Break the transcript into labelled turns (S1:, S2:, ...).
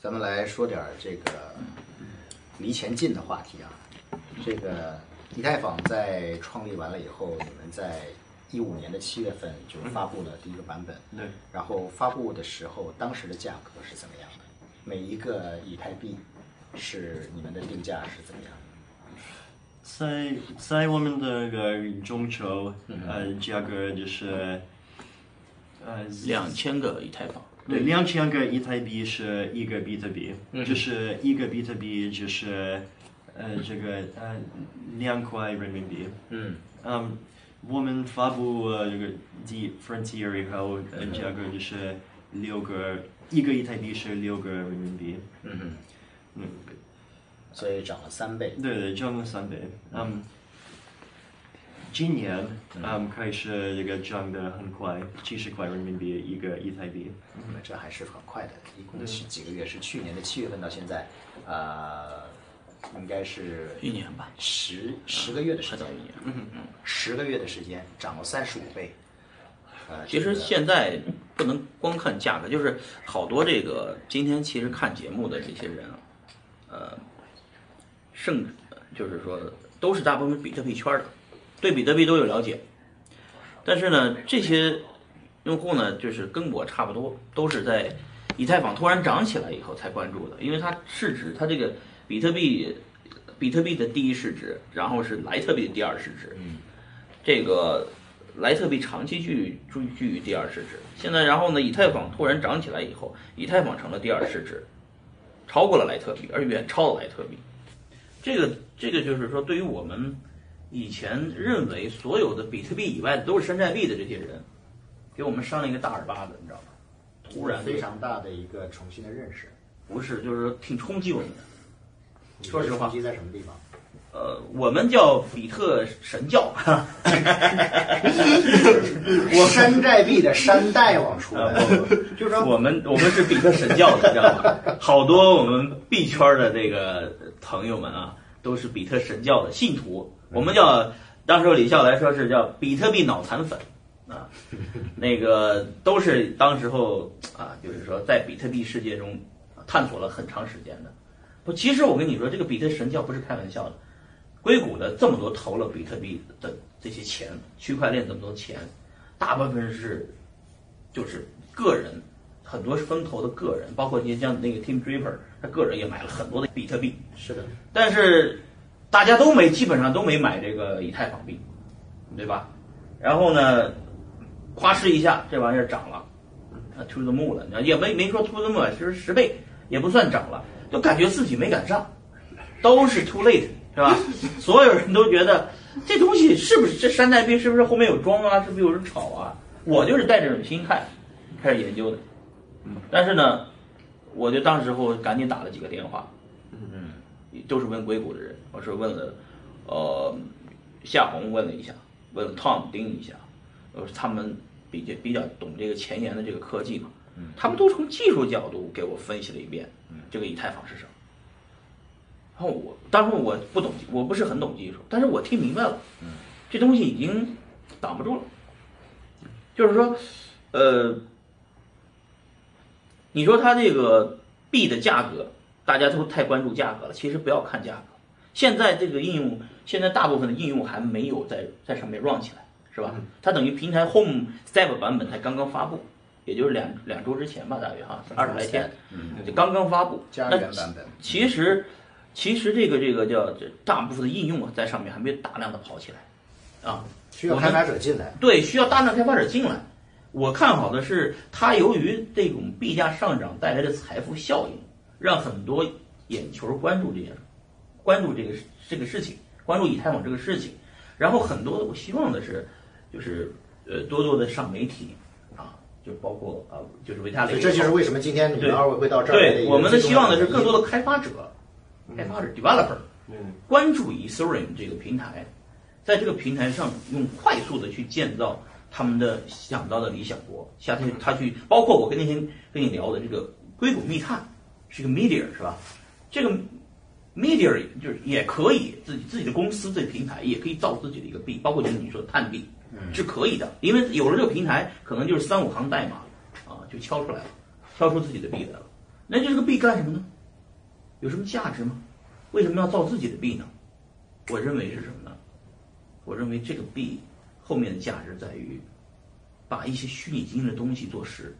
S1: 咱们来说点儿这个离钱近的话题啊。这个以太坊在创立完了以后，你们在一五年的七月份就发布了第一个版本。
S2: 对。
S1: 然后发布的时候，当时的价格是怎么样的？每一个以太币是你们的定价是怎么样的？
S2: 在在我们的个众筹，呃，价格就是呃
S3: 两千个以太坊，
S2: 对，两千个以太币是一个比特币，就是一个比特币就是呃这个呃两块人民币。
S1: 嗯
S2: 嗯，我们发布呃这个 D Frontier 以后，呃价格就是六个一个以太币是六个人民币。
S1: 嗯哼，
S2: 嗯，
S1: 所以涨了三倍。
S2: 对对，涨了三倍。嗯，今年嗯开始这个涨得很快，七十块人民币一个以太币。
S1: 嗯，这还是很快的，一共是几个月？是去年的七月份到现在，呃，应该是
S3: 一年吧，
S1: 十十个月的时间
S3: 快到，一年。嗯嗯。
S1: 十个月的时间涨了三十五倍。呃，
S3: 其实现在不能光看价格，就是好多这个今天其实看节目的这些人啊，呃，甚至就是说都是大部分比特币圈的，对比特币都有了解，但是呢，这些用户呢，就是跟我差不多，都是在以太坊突然涨起来以后才关注的，因为它市值，它这个比特币，比特币的第一市值，然后是莱特币的第二市值，
S1: 嗯，
S3: 这个莱特币长期居居居于第二市值，现在然后呢，以太坊突然涨起来以后，以太坊成了第二市值，超过了莱特币，而远超了莱特币。这个这个就是说，对于我们以前认为所有的比特币以外的都是山寨币的这些人，给我们扇了一个大耳巴子，你知道吗？突然
S1: 非常大的一个重新的认识。
S3: 不是，就是说挺冲击我们的。说实话
S1: 冲击在什么地方？
S3: 呃，我们叫比特神教，
S1: 我山寨币的山大王出来，就是说
S3: 我们我们是比特神教的，知道吗？好多我们币圈的这个朋友们啊，都是比特神教的信徒。我们叫当时李笑来说是叫比特币脑残粉啊，那个都是当时候啊，就是说在比特币世界中探索了很长时间的。不，其实我跟你说，这个比特神教不是开玩笑的。硅谷的这么多投了比特币的这些钱，区块链这么多钱，大部分是就是个人，很多是风投的个人，包括你像那个 Tim Draper，他个人也买了很多的比特币，
S1: 是的，
S3: 但是大家都没，基本上都没买这个以太坊币，对吧？然后呢，夸哧一下，这玩意儿涨了，啊，to the moon 了，也没没说 to the moon，其实十倍也不算涨了，就感觉自己没赶上，都是 too late，是吧？所有人都觉得这东西是不是这山寨币是不是后面有装啊？是不是有人炒啊？我就是带这种心态开始研究的，但是呢，我就当时候赶紧打了几个电话，嗯，都是问硅谷的人，我是问了，呃，夏红问了一下，问了 Tom 丁一下，呃，他们比较比较懂这个前沿的这个科技嘛，他们都从技术角度给我分析了一遍，这个以太坊是什么。然后我当时我不懂，我不是很懂技术，但是我听明白了，这东西已经挡不住了。就是说，呃，你说它这个币的价格，大家都太关注价格了，其实不要看价格。现在这个应用，现在大部分的应用还没有在在上面 run 起来，是吧？它等于平台 Home Step 版本才刚刚发布，也就是两两周之前吧，大约哈，二十来天，就刚刚发布。
S1: 家
S3: 那
S1: 园版本。
S3: 其实，其实这个这个叫这大部分的应用啊，在上面还没有大量的跑起来，啊，
S1: 需要开发者进来。
S3: 对，需要大量开发者进来。我看好的是，它由于这种币价上涨带来的财富效应，让很多眼球关注这件事，关注这个这个事情，关注以太坊这个事情。然后很多的，我希望的是，就是呃多多的上媒体啊，就包括啊，就是维他雷，
S1: 这就是为什么今天你们
S3: 对
S1: 二位会到这儿
S3: 对，我们的希望的是更多的开发者，开发者 developer
S2: 嗯。
S3: 关注 Ethereum 这个平台，在这个平台上用快速的去建造他们的想到的理想国，下去他去，包括我跟那天跟你聊的这个硅谷密探是个 media 是吧？这个 media 就是也可以自己自己的公司这个平台也可以造自己的一个币，包括就是你说的碳币是可以的，因为有了这个平台，可能就是三五行代码啊就敲出来了，敲出自己的币来了。那这个币干什么呢？有什么价值吗？为什么要造自己的币呢？我认为是什么呢？我认为这个币后面的价值在于，把一些虚拟经济的东西做实。